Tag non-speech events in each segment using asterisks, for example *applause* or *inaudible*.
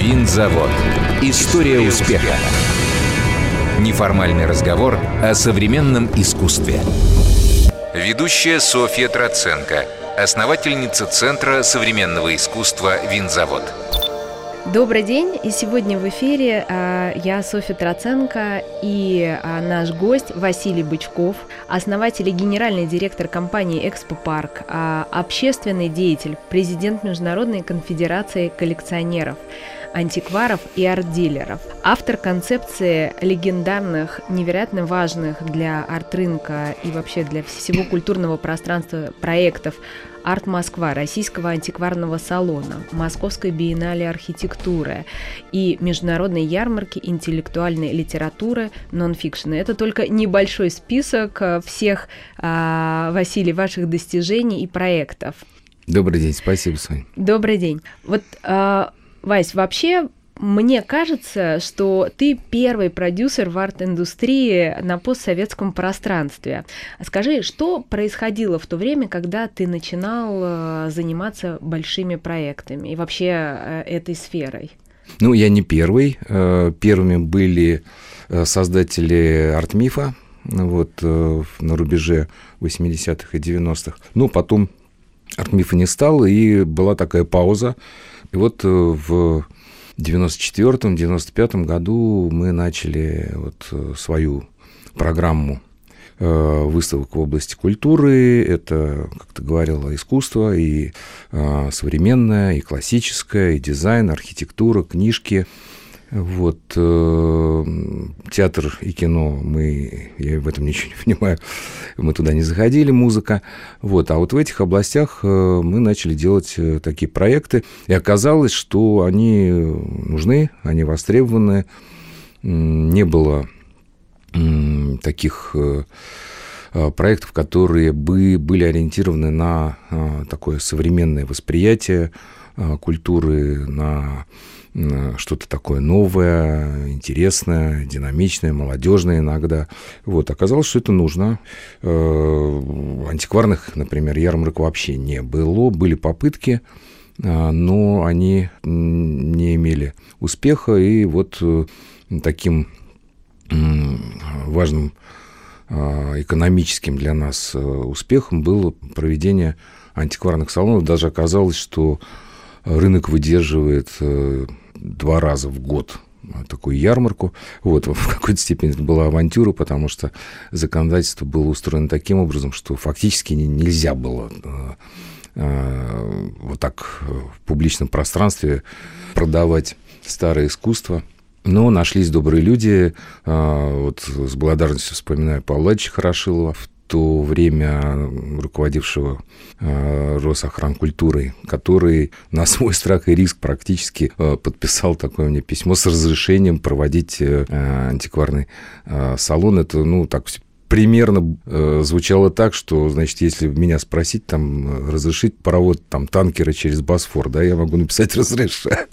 Винзавод. История успеха. Неформальный разговор о современном искусстве. Ведущая Софья Троценко, основательница Центра современного искусства «Винзавод». Добрый день, и сегодня в эфире э, я Софья Троценко и э, наш гость Василий Бычков, основатель и генеральный директор компании «Экспо Парк», э, общественный деятель, президент Международной конфедерации коллекционеров – антикваров и арт-дилеров. Автор концепции легендарных, невероятно важных для арт-рынка и вообще для всего культурного пространства проектов Арт Москва, Российского антикварного салона, Московской биеннале архитектуры и международной ярмарки интеллектуальной литературы нонфикшена. Это только небольшой список э, всех, а, Василий, ваших достижений и проектов. Добрый день, спасибо, Соня. Добрый день. Вот а, Вась, вообще мне кажется, что ты первый продюсер в арт-индустрии на постсоветском пространстве. Скажи, что происходило в то время, когда ты начинал э, заниматься большими проектами и вообще э, этой сферой? Ну, я не первый. Э, первыми были создатели арт-мифа, вот, на рубеже 80-х и 90-х. Но потом арт-мифа не стало, и была такая пауза, и вот э, в 94-95 году мы начали вот э, свою программу э, выставок в области культуры. Это, как ты говорила, искусство и современное, и классическое, и дизайн, архитектура, книжки – вот, э, театр и кино, мы, я в этом ничего не *laughs* понимаю, мы туда не заходили, музыка. Вот, а вот в этих областях э, мы начали делать э, такие проекты, и оказалось, что они нужны, они востребованы. Не было таких проектов, которые бы были ориентированы на такое современное восприятие культуры, на что-то такое новое, интересное, динамичное, молодежное иногда. Вот, оказалось, что это нужно. Э, антикварных, например, ярмарок вообще не было. Были попытки, э, но они не имели успеха. И вот э, таким важным экономическим для нас успехом было проведение антикварных салонов. Даже оказалось, что рынок выдерживает два раза в год такую ярмарку. Вот, *laughs* в какой-то степени это была авантюра, потому что законодательство было устроено таким образом, что фактически нельзя было э, э, вот так в публичном пространстве продавать старое искусство. Но нашлись добрые люди. Э, вот с благодарностью вспоминаю Павла Владимировича Хорошилова. В то время руководившего э, Росохранкультурой, который на свой страх и риск практически э, подписал такое мне письмо с разрешением проводить э, антикварный салон. Это, ну, так примерно э, звучало так, что, значит, если меня спросить, там, разрешить паровод, там, танкера через Босфор, да, я могу написать *laughs* «разрешаю».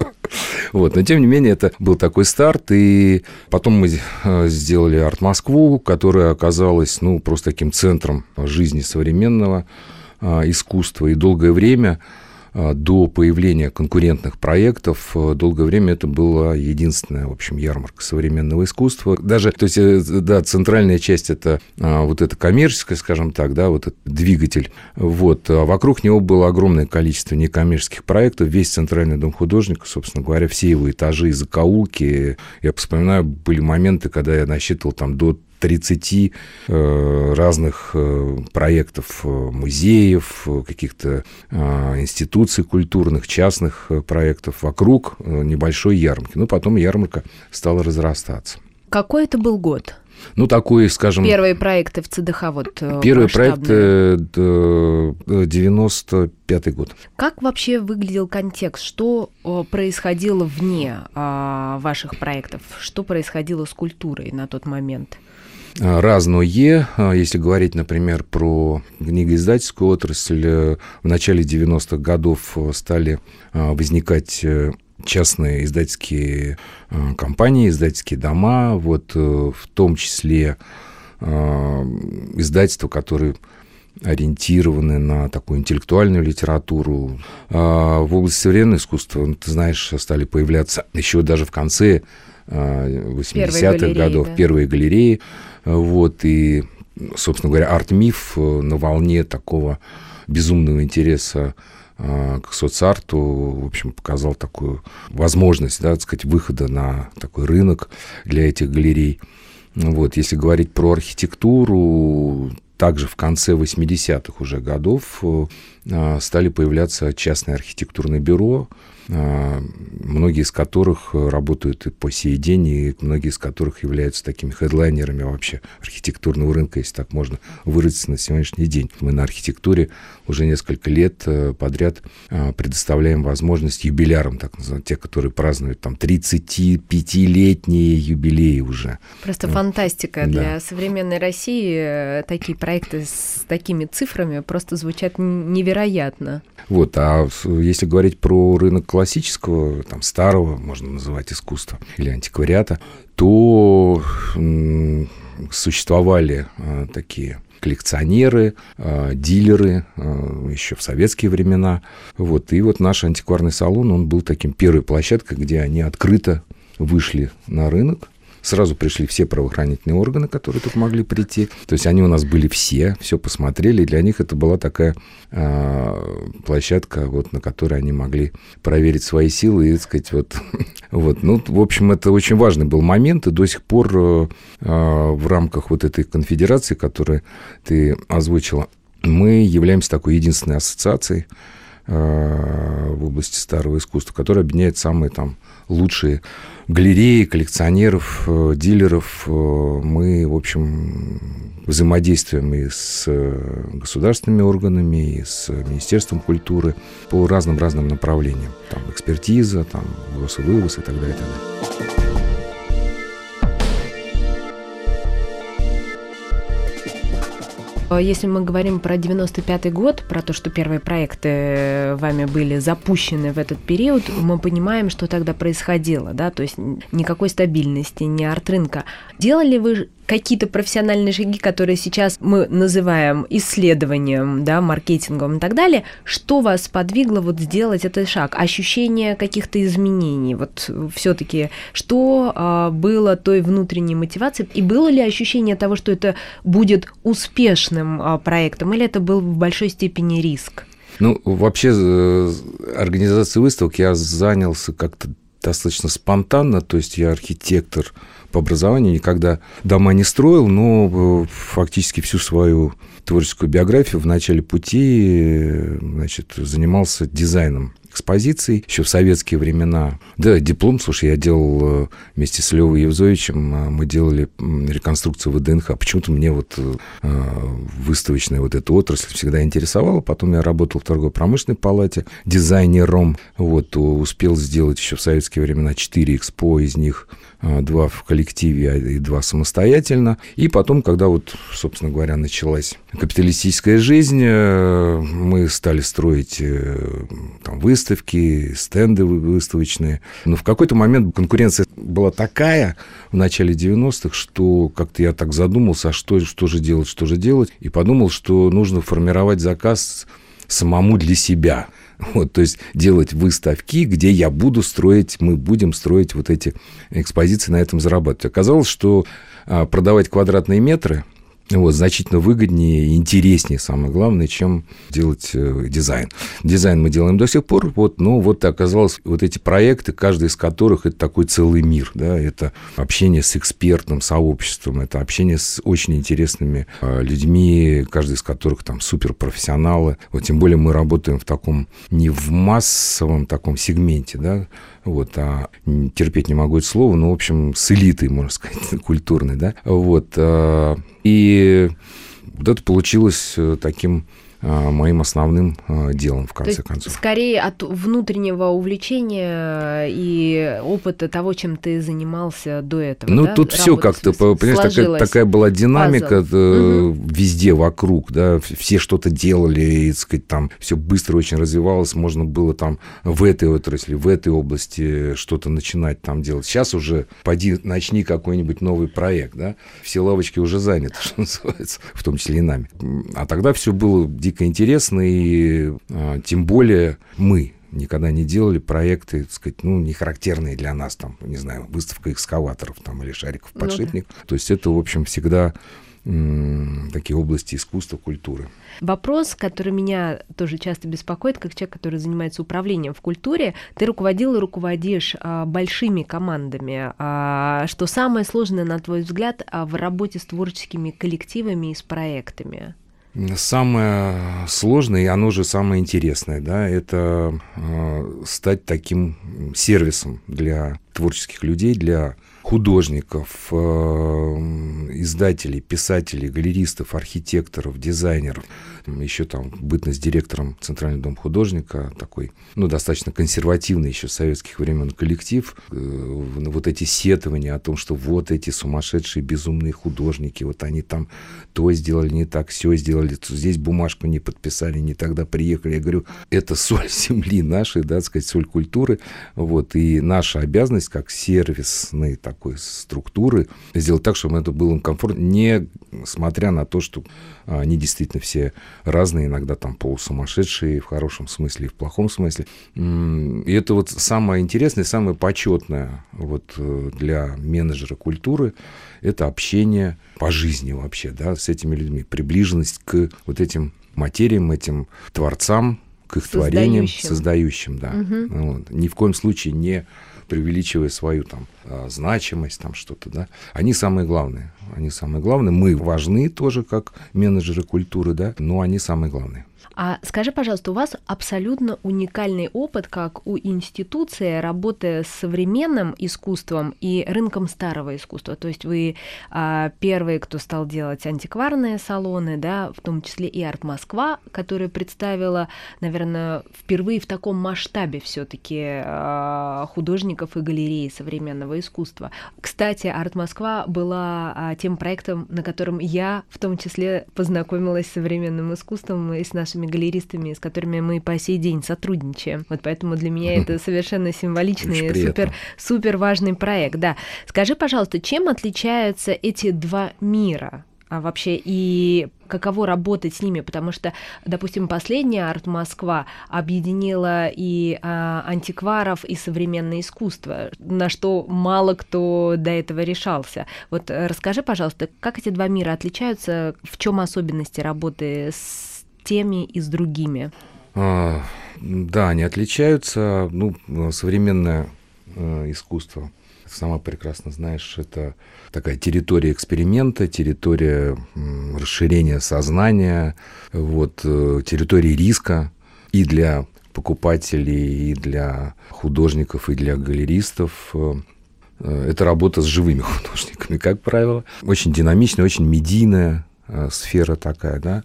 Вот, но тем не менее это был такой старт, и потом мы э, сделали Арт Москву, которая оказалась, ну, просто таким центром жизни современного э, искусства, и долгое время до появления конкурентных проектов э, долгое время это была единственная, в общем, ярмарка современного искусства. Даже, то есть, э, да, центральная часть это а, вот это коммерческая, скажем так, да, вот этот двигатель. Вот. А вокруг него было огромное количество некоммерческих проектов. Весь центральный дом художника, собственно говоря, все его этажи закоулки. Я вспоминаю, были моменты, когда я насчитывал там до 30 э, разных э, проектов э, музеев, каких-то институций культурных, частных проектов вокруг небольшой ярмарки. Ну, потом ярмарка стала разрастаться. Какой это был год? Ну, такой, скажем... Первые проекты в ЦДХ вот Первые проекты 95 год. Как вообще выглядел контекст? Что происходило вне ваших проектов? Что происходило с культурой на тот момент? А, разное. А, если говорить, например, про книгоиздательскую отрасль, э, в начале 90-х годов э, стали возникать э, частные издательские компании, издательские дома, вот в том числе издательства, которые ориентированы на такую интеллектуальную литературу. В области современного искусства, ну, ты знаешь, стали появляться еще даже в конце 80-х годов да. первые галереи. Вот, и, собственно говоря, арт-миф на волне такого безумного интереса а, к соцарту, в общем, показал такую возможность, да, так сказать, выхода на такой рынок для этих галерей. Вот, если говорить про архитектуру, также в конце 80-х уже годов а, стали появляться частные архитектурные бюро, многие из которых работают и по сей день, и многие из которых являются такими хедлайнерами вообще архитектурного рынка, если так можно выразиться на сегодняшний день. Мы на архитектуре уже несколько лет э, подряд а, предоставляем возможность юбилярам, так называемым, те, которые празднуют там 35-летние юбилеи уже. Просто фантастика. Да. Для современной России э, такие проекты с такими цифрами просто звучат невероятно. Вот, а если говорить про рынок классического, там, старого, можно называть искусства, или антиквариата, то существовали такие коллекционеры, а, дилеры а, еще в советские времена. Вот. И вот наш антикварный салон, он был таким первой площадкой, где они открыто вышли на рынок, Сразу пришли все правоохранительные органы, которые тут могли прийти. То есть они у нас были все, все посмотрели. И для них это была такая э, площадка, вот, на которой они могли проверить свои силы и, так сказать, вот, *laughs* вот. Ну, в общем, это очень важный был момент. И до сих пор э, в рамках вот этой конфедерации, которую ты озвучила, мы являемся такой единственной ассоциацией в области старого искусства, которая объединяет самые там лучшие галереи, коллекционеров, э, дилеров. Э, мы, в общем, взаимодействуем и с э, государственными органами, и с Министерством культуры по разным-разным направлениям. Там экспертиза, там ввоз и вывоз и так далее. И так далее. Если мы говорим про 95 год, про то, что первые проекты э, вами были запущены в этот период, мы понимаем, что тогда происходило, да, то есть никакой стабильности, ни арт-рынка. Делали вы какие-то профессиональные шаги, которые сейчас мы называем исследованием, да, маркетингом и так далее, что вас подвигло вот сделать этот шаг? Ощущение каких-то изменений? Вот все-таки что а, было той внутренней мотивацией? И было ли ощущение того, что это будет успешным а, проектом, или это был в большой степени риск? Ну, вообще, организацией выставок я занялся как-то достаточно спонтанно, то есть я архитектор по образованию, никогда дома не строил, но э, фактически всю свою творческую биографию в начале пути э, значит, занимался дизайном экспозиций еще в советские времена. Да, диплом, слушай, я делал э, вместе с Левой Евзовичем, мы делали реконструкцию ВДНХ. Почему-то мне вот выставочная вот эта отрасль всегда интересовала. Потом я работал в торгово-промышленной палате дизайнером. Вот, успел сделать еще в советские времена 4 экспо, из них два в коллективе а, и два самостоятельно. И потом, когда вот, собственно говоря, началась капиталистическая жизнь, э, мы стали строить э, там, выставки, стенды выставочные. Но в какой-то момент конкуренция была такая в начале 90-х, что как-то я так задумался, а что, что же делать, что же делать, и подумал, что нужно формировать заказ самому для себя. *laughs* Вот, то есть делать выставки, где я буду строить, мы будем строить вот эти экспозиции, на этом зарабатывать. Оказалось, что а, продавать квадратные метры – вот, значительно выгоднее и интереснее, самое главное, чем делать э, дизайн. Дизайн мы делаем до сих пор, вот, но вот оказалось, вот эти проекты, каждый из которых это такой целый мир, да, это общение с экспертным сообществом, это общение с очень интересными э, людьми, каждый из которых там суперпрофессионалы, вот тем более мы работаем в таком, не в массовом таком сегменте, да, вот, а терпеть не могу это слово, но, в общем, с элитой, можно сказать, *laughs* культурной, да, вот, а, вот это получилось э, таким моим основным а, делом, в конце То концов. Скорее от внутреннего увлечения и опыта того, чем ты занимался до этого. Ну, да? тут все как-то, понимаешь, такая, такая была динамика угу. везде вокруг, да, все что-то делали, и, так сказать, там все быстро очень развивалось, можно было там в этой отрасли, в этой области что-то начинать там делать. Сейчас уже поди начни какой-нибудь новый проект, да, все лавочки уже заняты, *laughs* что называется, в том числе и нами. А тогда все было дико интересно, и а, тем более мы никогда не делали проекты, так сказать, ну, не характерные для нас, там, не знаю, выставка экскаваторов там, или шариков подшипник. Ну, да. То есть это, в общем, всегда такие области искусства, культуры. Вопрос, который меня тоже часто беспокоит, как человек, который занимается управлением в культуре, ты руководил и руководишь а, большими командами. А, что самое сложное, на твой взгляд, а, в работе с творческими коллективами и с проектами? Самое сложное, и оно же самое интересное, да, это э, стать таким сервисом для творческих людей, для художников, э, издателей, писателей, галеристов, архитекторов, дизайнеров. Еще там бытность директором Центрального дома художника, такой, ну, достаточно консервативный еще советских времен коллектив. Э, вот эти сетования о том, что вот эти сумасшедшие безумные художники, вот они там то сделали не так, все сделали, здесь бумажку не подписали, не тогда приехали. Я говорю, это соль *laughs* земли нашей, да, так сказать, соль культуры. Вот, и наша обязанность как сервисный так такой структуры, сделать так, чтобы это было им комфортно, не смотря на то, что они действительно все разные, иногда там полусумасшедшие в хорошем смысле и в плохом смысле. И это вот самое интересное, самое почетное вот э, для менеджера культуры, это общение по жизни вообще, да, с этими людьми, приближенность к вот этим материям, этим творцам, к их создающим. творениям, создающим, да. Угу. Вот. Ни в коем случае не преувеличивая свою там а, значимость, там что-то, да. Они самые главные. Они самые главные. Мы важны тоже как менеджеры культуры, да, но они самые главные. А скажи, пожалуйста, у вас абсолютно уникальный опыт, как у институции, работая с современным искусством и рынком старого искусства. То есть вы а, первые, кто стал делать антикварные салоны, да, в том числе и Арт Москва, которая представила, наверное, впервые в таком масштабе все-таки а, художников и галереи современного искусства. Кстати, Арт Москва была а, тем проектом, на котором я в том числе познакомилась с современным искусством и с нашими галеристами, с которыми мы по сей день сотрудничаем. Вот поэтому для меня *laughs* это совершенно символичный, супер, супер важный проект. Да. Скажи, пожалуйста, чем отличаются эти два мира? А вообще и каково работать с ними, потому что, допустим, последняя арт Москва объединила и а, антикваров, и современное искусство, на что мало кто до этого решался. Вот расскажи, пожалуйста, как эти два мира отличаются, в чем особенности работы с теми и с другими? А, да, они отличаются. Ну, современное э, искусство, сама прекрасно знаешь, это такая территория эксперимента, территория расширения сознания, вот, э, территория риска и для покупателей, и для художников, и для галеристов. Э, это работа с живыми *laughs* художниками, как правило. Очень динамичная, очень медийная сфера такая, да.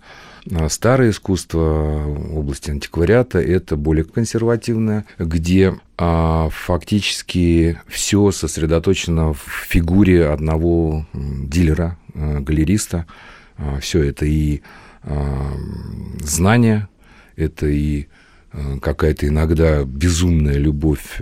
А старое искусство в области антиквариата – это более консервативное, где а, фактически все сосредоточено в фигуре одного дилера, а, галериста. А, все это и а, знания, это и а, какая-то иногда безумная любовь,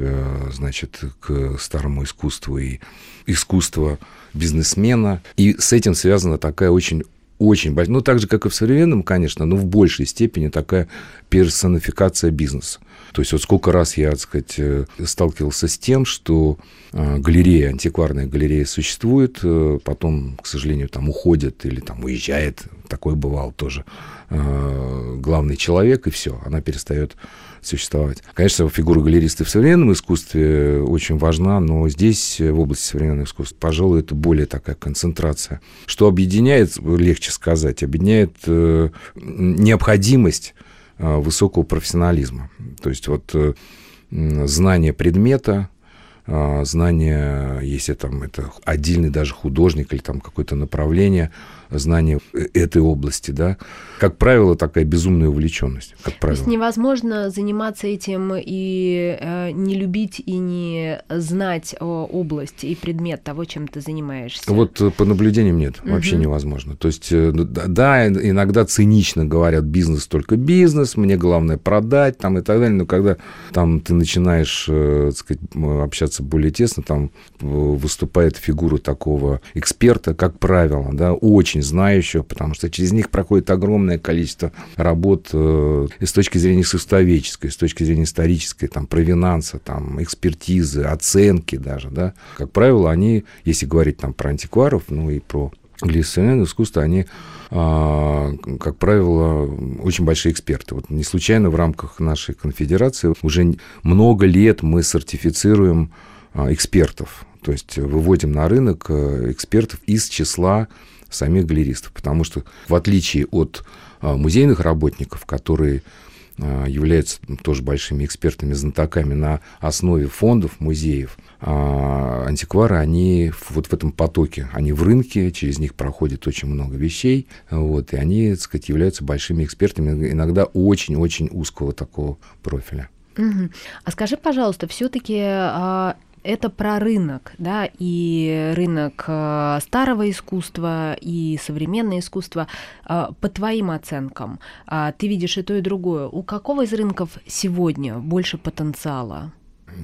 значит, к старому искусству и искусство бизнесмена. И с этим связана такая очень очень большая, ну, так же, как и в современном, конечно, но в большей степени такая персонификация бизнеса. То есть вот сколько раз я, так сказать, э, сталкивался с тем, что э, галерея, антикварная галерея существует, э, потом, к сожалению, там уходит или там уезжает, такое бывало тоже, главный человек, и все, она перестает существовать. Конечно, фигура галериста в современном искусстве очень важна, но здесь, в области современного искусства, пожалуй, это более такая концентрация. Что объединяет, легче сказать, объединяет э, необходимость э, высокого профессионализма. То есть вот э, знание предмета, знание, если там это отдельный даже художник или там какое-то направление, знание этой области, да, как правило, такая безумная увлеченность, как правило. То есть невозможно заниматься этим и э, не любить и не знать о области и предмет того, чем ты занимаешься. Вот э, по наблюдениям нет, угу. вообще невозможно. То есть, э, ну, да, иногда цинично говорят, бизнес только бизнес, мне главное продать, там и так далее, но когда там ты начинаешь, э, сказать, общаться более тесно, там выступает фигура такого эксперта, как правило, да, очень очень знающего, потому что через них проходит огромное количество работ э, с точки зрения искусствоведческой, с точки зрения исторической, там, провинанса, там, экспертизы, оценки даже, да. Как правило, они, если говорить там про антикваров, ну и про современное искусство, они а, как правило, очень большие эксперты. Вот не случайно в рамках нашей конфедерации уже много лет мы сертифицируем а, экспертов, то есть выводим на рынок э, экспертов из числа самих галеристов. Потому что, в отличие от а, музейных работников, которые а, являются тоже большими экспертами, знатоками на основе фондов, музеев, а антиквары, они вот в этом потоке, они в рынке, через них проходит очень много вещей, вот, и они, так сказать, являются большими экспертами, иногда очень-очень узкого такого профиля. Угу. А скажи, пожалуйста, все-таки это про рынок, да, и рынок э, старого искусства и современное искусство. Э, по твоим оценкам, э, ты видишь и то, и другое. У какого из рынков сегодня больше потенциала?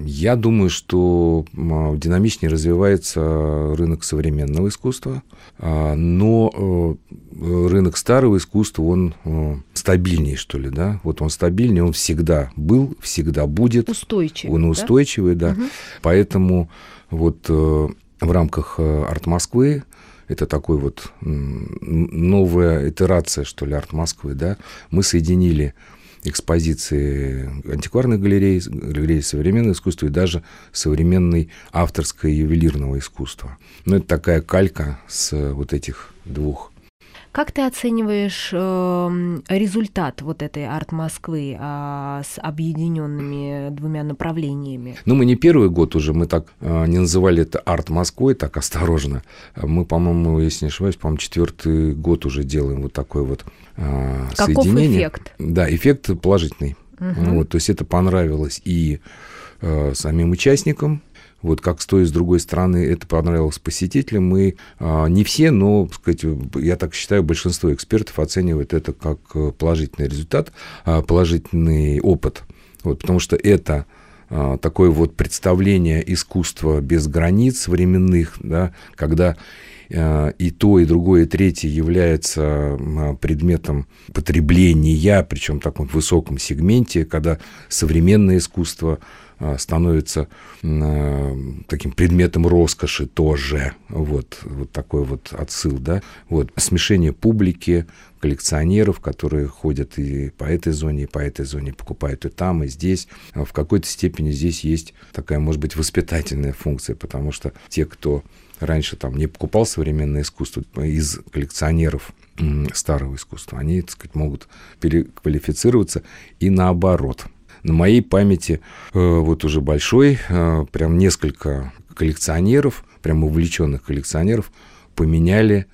Я думаю, что динамичнее развивается рынок современного искусства, а, но э, рынок старого искусства, он э, стабильнее, что ли, да? Вот он стабильнее, он всегда был, всегда будет. Устойчивый. Он устойчивый, да. да. Угу. Поэтому вот э, в рамках Арт Москвы это такой вот новая итерация, что ли, Арт Москвы, да, мы соединили экспозиции антикварных галерей, галерей современного искусства и даже современной авторского ювелирного искусства. Ну, это такая калька с вот этих двух как ты оцениваешь э, результат вот этой арт Москвы э, с объединенными двумя направлениями? Ну, мы не первый год уже, мы так э, не называли это арт Москвой, так осторожно. Мы, по-моему, если не ошибаюсь, по-моему, четвертый год уже делаем вот такой вот э, Каков соединение. эффект? Да, эффект положительный. Угу. Вот, то есть это понравилось и э, самим участникам, вот как с той и с другой стороны это понравилось посетителям. Мы а, не все, но, сказать, я так считаю, большинство экспертов оценивают это как э, положительный результат, а, положительный опыт. Вот, потому что это а, такое вот представление искусства без границ временных, да, когда и то, и другое, и третье является предметом потребления, причем в таком высоком сегменте, когда современное искусство становится а, таким предметом роскоши тоже. Вот, вот такой вот отсыл, да. Вот смешение публики, коллекционеров, которые ходят и по этой зоне, и по этой зоне, покупают и там, и здесь. А в какой-то степени здесь есть такая, может быть, воспитательная функция, потому что те, кто раньше там не покупал современное искусство из коллекционеров старого искусства, они, так сказать, могут переквалифицироваться и наоборот – на моей памяти э, вот уже большой, э, прям несколько коллекционеров, прям увлеченных коллекционеров поменяли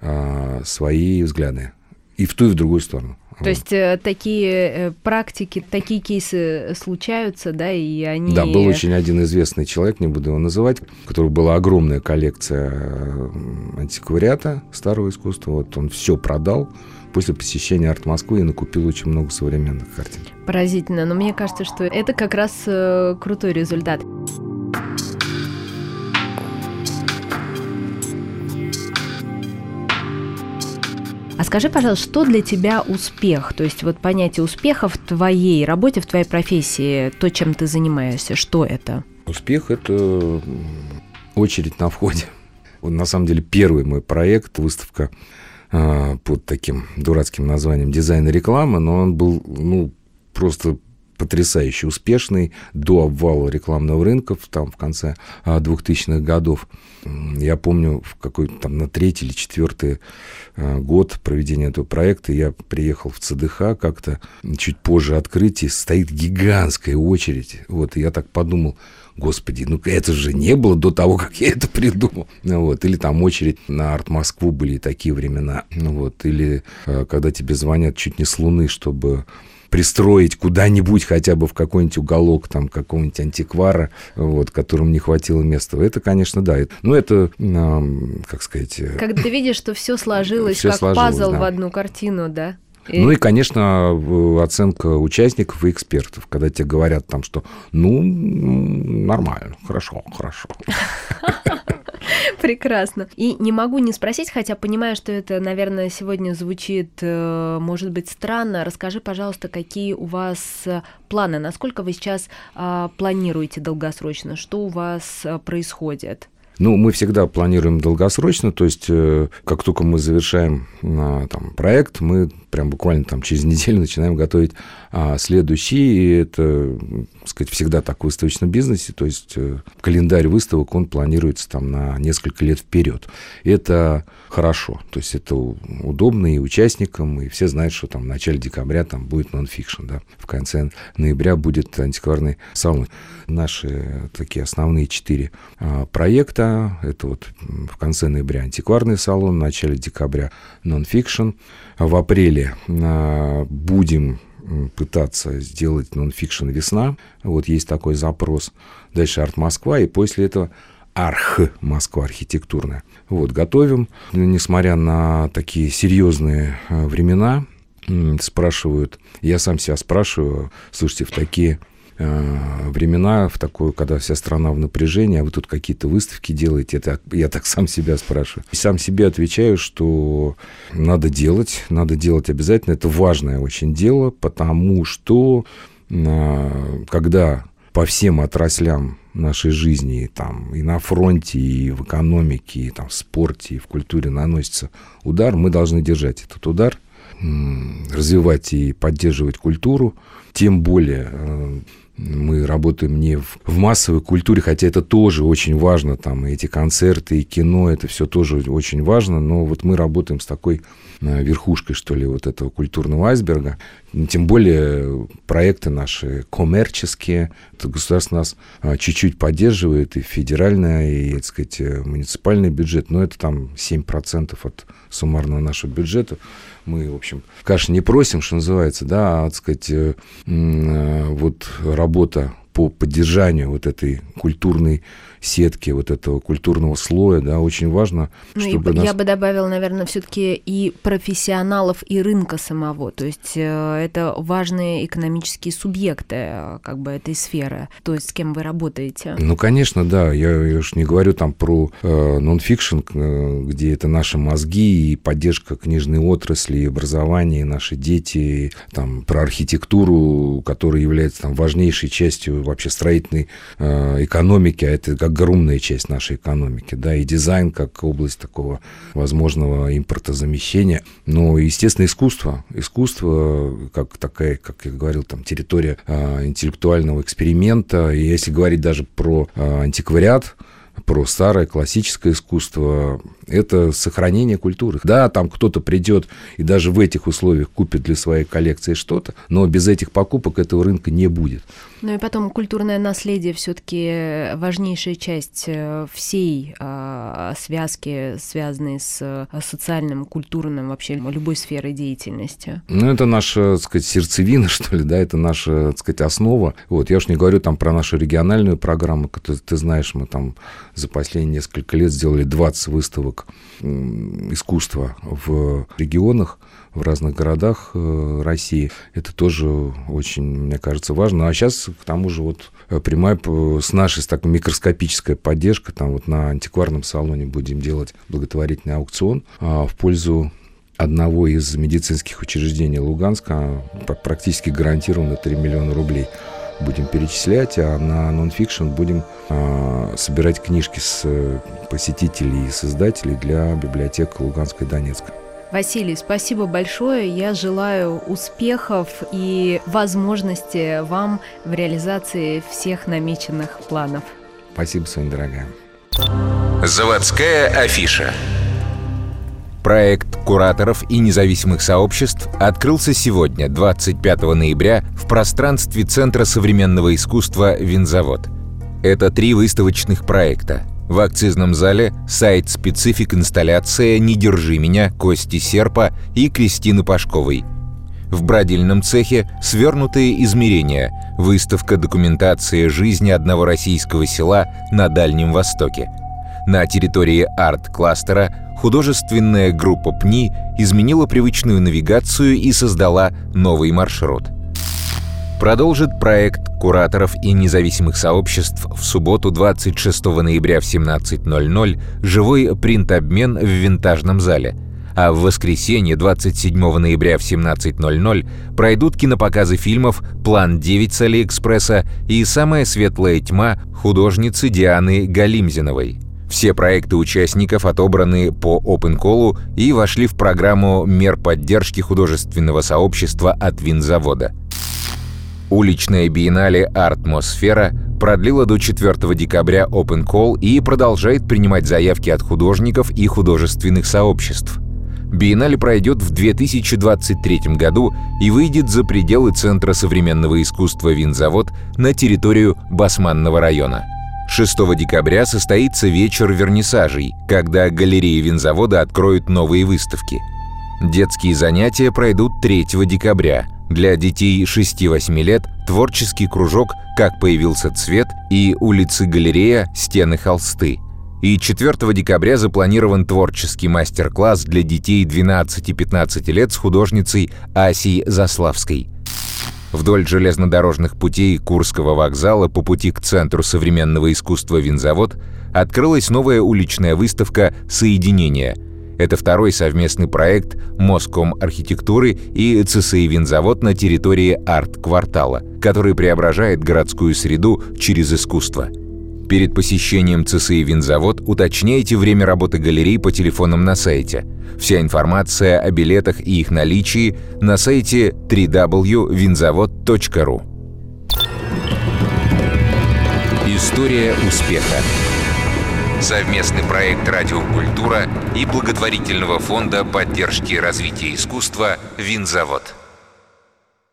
э, свои взгляды и в ту, и в другую сторону. То есть э, такие э, практики, такие кейсы случаются, да, и они... Да, был очень один известный человек, не буду его называть, у которого была огромная коллекция э, антиквариата старого искусства. Вот он все продал, после посещения арт Москвы и накупил очень много современных картин. Поразительно, но мне кажется, что это как раз э, крутой результат. Скажи, пожалуйста, что для тебя успех? То есть вот понятие успеха в твоей работе, в твоей профессии, то, чем ты занимаешься, что это? Успех – это очередь на входе. На самом деле первый мой проект, выставка а, под таким дурацким названием «Дизайн и реклама», но он был, ну, просто потрясающе успешный до обвала рекламного рынка там в конце 2000-х а, годов. Я помню, в какой-то там на третий или четвертый а, год проведения этого проекта я приехал в ЦДХ как-то чуть позже открытия, стоит гигантская очередь. Вот, и я так подумал, господи, ну это же не было до того, как я это придумал. Вот. Или там очередь на Арт Москву были такие времена. Вот. Или э, когда тебе звонят чуть не с Луны, чтобы пристроить куда-нибудь, хотя бы в какой-нибудь уголок там какого-нибудь антиквара, вот, которому не хватило места. Это, конечно, да. Ну, это, как сказать... Э, Когда ты видишь, что все сложилось, все как сложилось, пазл да. в одну картину, да? И... Ну и, конечно, оценка участников и экспертов, когда тебе говорят там, что ну, нормально, хорошо, хорошо. *laughs* *laughs* Прекрасно. И не могу не спросить, хотя понимаю, что это, наверное, сегодня звучит, э, может быть, странно. Расскажи, пожалуйста, какие у вас э, планы, насколько вы сейчас а, планируете долгосрочно, что у вас э, происходит? Ну, мы всегда планируем долгосрочно, то есть как только мы завершаем там, проект, мы прям буквально там через неделю начинаем готовить а, следующий. И это, так сказать, всегда так в выставочном бизнесе. То есть э, календарь выставок, он планируется там на несколько лет вперед. Это хорошо. То есть это удобно и участникам, и все знают, что там в начале декабря там будет нон-фикшн, да. В конце ноября будет антикварный салон. Наши такие основные четыре а, проекта. Это вот в конце ноября антикварный салон, в начале декабря нон-фикшн. В апреле а, будем пытаться сделать нонфикшн «Весна». Вот есть такой запрос. Дальше «Арт Москва», и после этого Арх Москва архитектурная. Вот, готовим. Несмотря на такие серьезные а, времена, спрашивают, я сам себя спрашиваю, слушайте, в такие Э, времена, в такое, когда вся страна в напряжении, а вы тут какие-то выставки делаете, это я так сам себя спрашиваю. И сам себе отвечаю, что надо делать, надо делать обязательно. Это важное очень дело, потому что э, когда по всем отраслям нашей жизни, там, и на фронте, и в экономике, и там, в спорте, и в культуре наносится удар, мы должны держать этот удар, развивать и поддерживать культуру, тем более э, мы работаем не в, в массовой культуре, хотя это тоже очень важно, там, и эти концерты, и кино, это все тоже очень важно, но вот мы работаем с такой верхушкой, что ли, вот этого культурного айсберга. Тем более проекты наши коммерческие, это государство нас а, чуть-чуть поддерживает, и федеральное, и, так сказать, э, муниципальный бюджет, но это там 7% от суммарного нашего бюджета. Мы, в общем, конечно, не просим, что называется, да, а, так сказать, э, э, вот работа по поддержанию вот этой культурной сетки, вот этого культурного слоя, да, очень важно, ну, чтобы... нас... Я бы добавила, наверное, все таки и профессионалов, и рынка самого, то есть э, это важные экономические субъекты э, как бы этой сферы, то есть с кем вы работаете. Ну, конечно, да, я, уж не говорю там про э, нон-фикшн, э, где это наши мозги и поддержка книжной отрасли, и образование, и наши дети, там, про архитектуру, которая является там важнейшей частью вообще строительной э, экономики, а это огромная часть нашей экономики, да, и дизайн как область такого возможного импортозамещения. Но, естественно, искусство. Искусство как такая, как я говорил, там территория э, интеллектуального эксперимента. И если говорить даже про э, антиквариат, про старое классическое искусство, это сохранение культуры. Да, там кто-то придет и даже в этих условиях купит для своей коллекции что-то, но без этих покупок этого рынка не будет. Ну и потом культурное наследие все-таки важнейшая часть э, всей э, связки, связанной с э, социальным, культурным, вообще любой сферой деятельности. Ну это наша, так сказать, сердцевина, *laughs* что ли, да, это наша, так сказать, основа. Вот, я уж не говорю там про нашу региональную программу, которую ты знаешь, мы там за последние несколько лет сделали 20 выставок искусства в регионах, в разных городах э, России. Это тоже очень, мне кажется, важно. А сейчас, к тому же, вот э, прямая с нашей так, микроскопическая поддержка, там вот на антикварном салоне будем делать благотворительный аукцион а, в пользу одного из медицинских учреждений Луганска практически гарантированно 3 миллиона рублей будем перечислять, а на нонфикшн будем э, собирать книжки с посетителей и создателей для библиотек Луганской и Донецка. Василий, спасибо большое. Я желаю успехов и возможности вам в реализации всех намеченных планов. Спасибо, Соня, дорогая. Заводская афиша. Проект кураторов и независимых сообществ открылся сегодня, 25 ноября, в пространстве Центра современного искусства «Винзавод». Это три выставочных проекта. В акцизном зале сайт-специфик инсталляция «Не держи меня» Кости Серпа и Кристины Пашковой. В бродильном цехе свернутые измерения, выставка документации жизни одного российского села на Дальнем Востоке. На территории арт-кластера художественная группа ПНИ изменила привычную навигацию и создала новый маршрут. Продолжит проект кураторов и независимых сообществ в субботу 26 ноября в 17.00 живой принт-обмен в винтажном зале – а в воскресенье 27 ноября в 17.00 пройдут кинопоказы фильмов «План 9» с Алиэкспресса и «Самая светлая тьма» художницы Дианы Галимзиновой. Все проекты участников отобраны по Open Call и вошли в программу мер поддержки художественного сообщества от винзавода. Уличная биеннале «Артмосфера» продлила до 4 декабря Open Call и продолжает принимать заявки от художников и художественных сообществ. Биеннале пройдет в 2023 году и выйдет за пределы Центра современного искусства «Винзавод» на территорию Басманного района – 6 декабря состоится вечер вернисажей, когда галереи винзавода откроют новые выставки. Детские занятия пройдут 3 декабря. Для детей 6-8 лет творческий кружок «Как появился цвет» и улицы галерея «Стены холсты». И 4 декабря запланирован творческий мастер-класс для детей 12-15 лет с художницей Асией Заславской – Вдоль железнодорожных путей Курского вокзала по пути к Центру современного искусства «Винзавод» открылась новая уличная выставка «Соединение». Это второй совместный проект Моском архитектуры и ЦСИ «Винзавод» на территории арт-квартала, который преображает городскую среду через искусство – Перед посещением ЦСИ «Винзавод» уточняйте время работы галерей по телефонам на сайте. Вся информация о билетах и их наличии на сайте www.vinzavod.ru История успеха Совместный проект «Радиокультура» и благотворительного фонда поддержки развития искусства «Винзавод».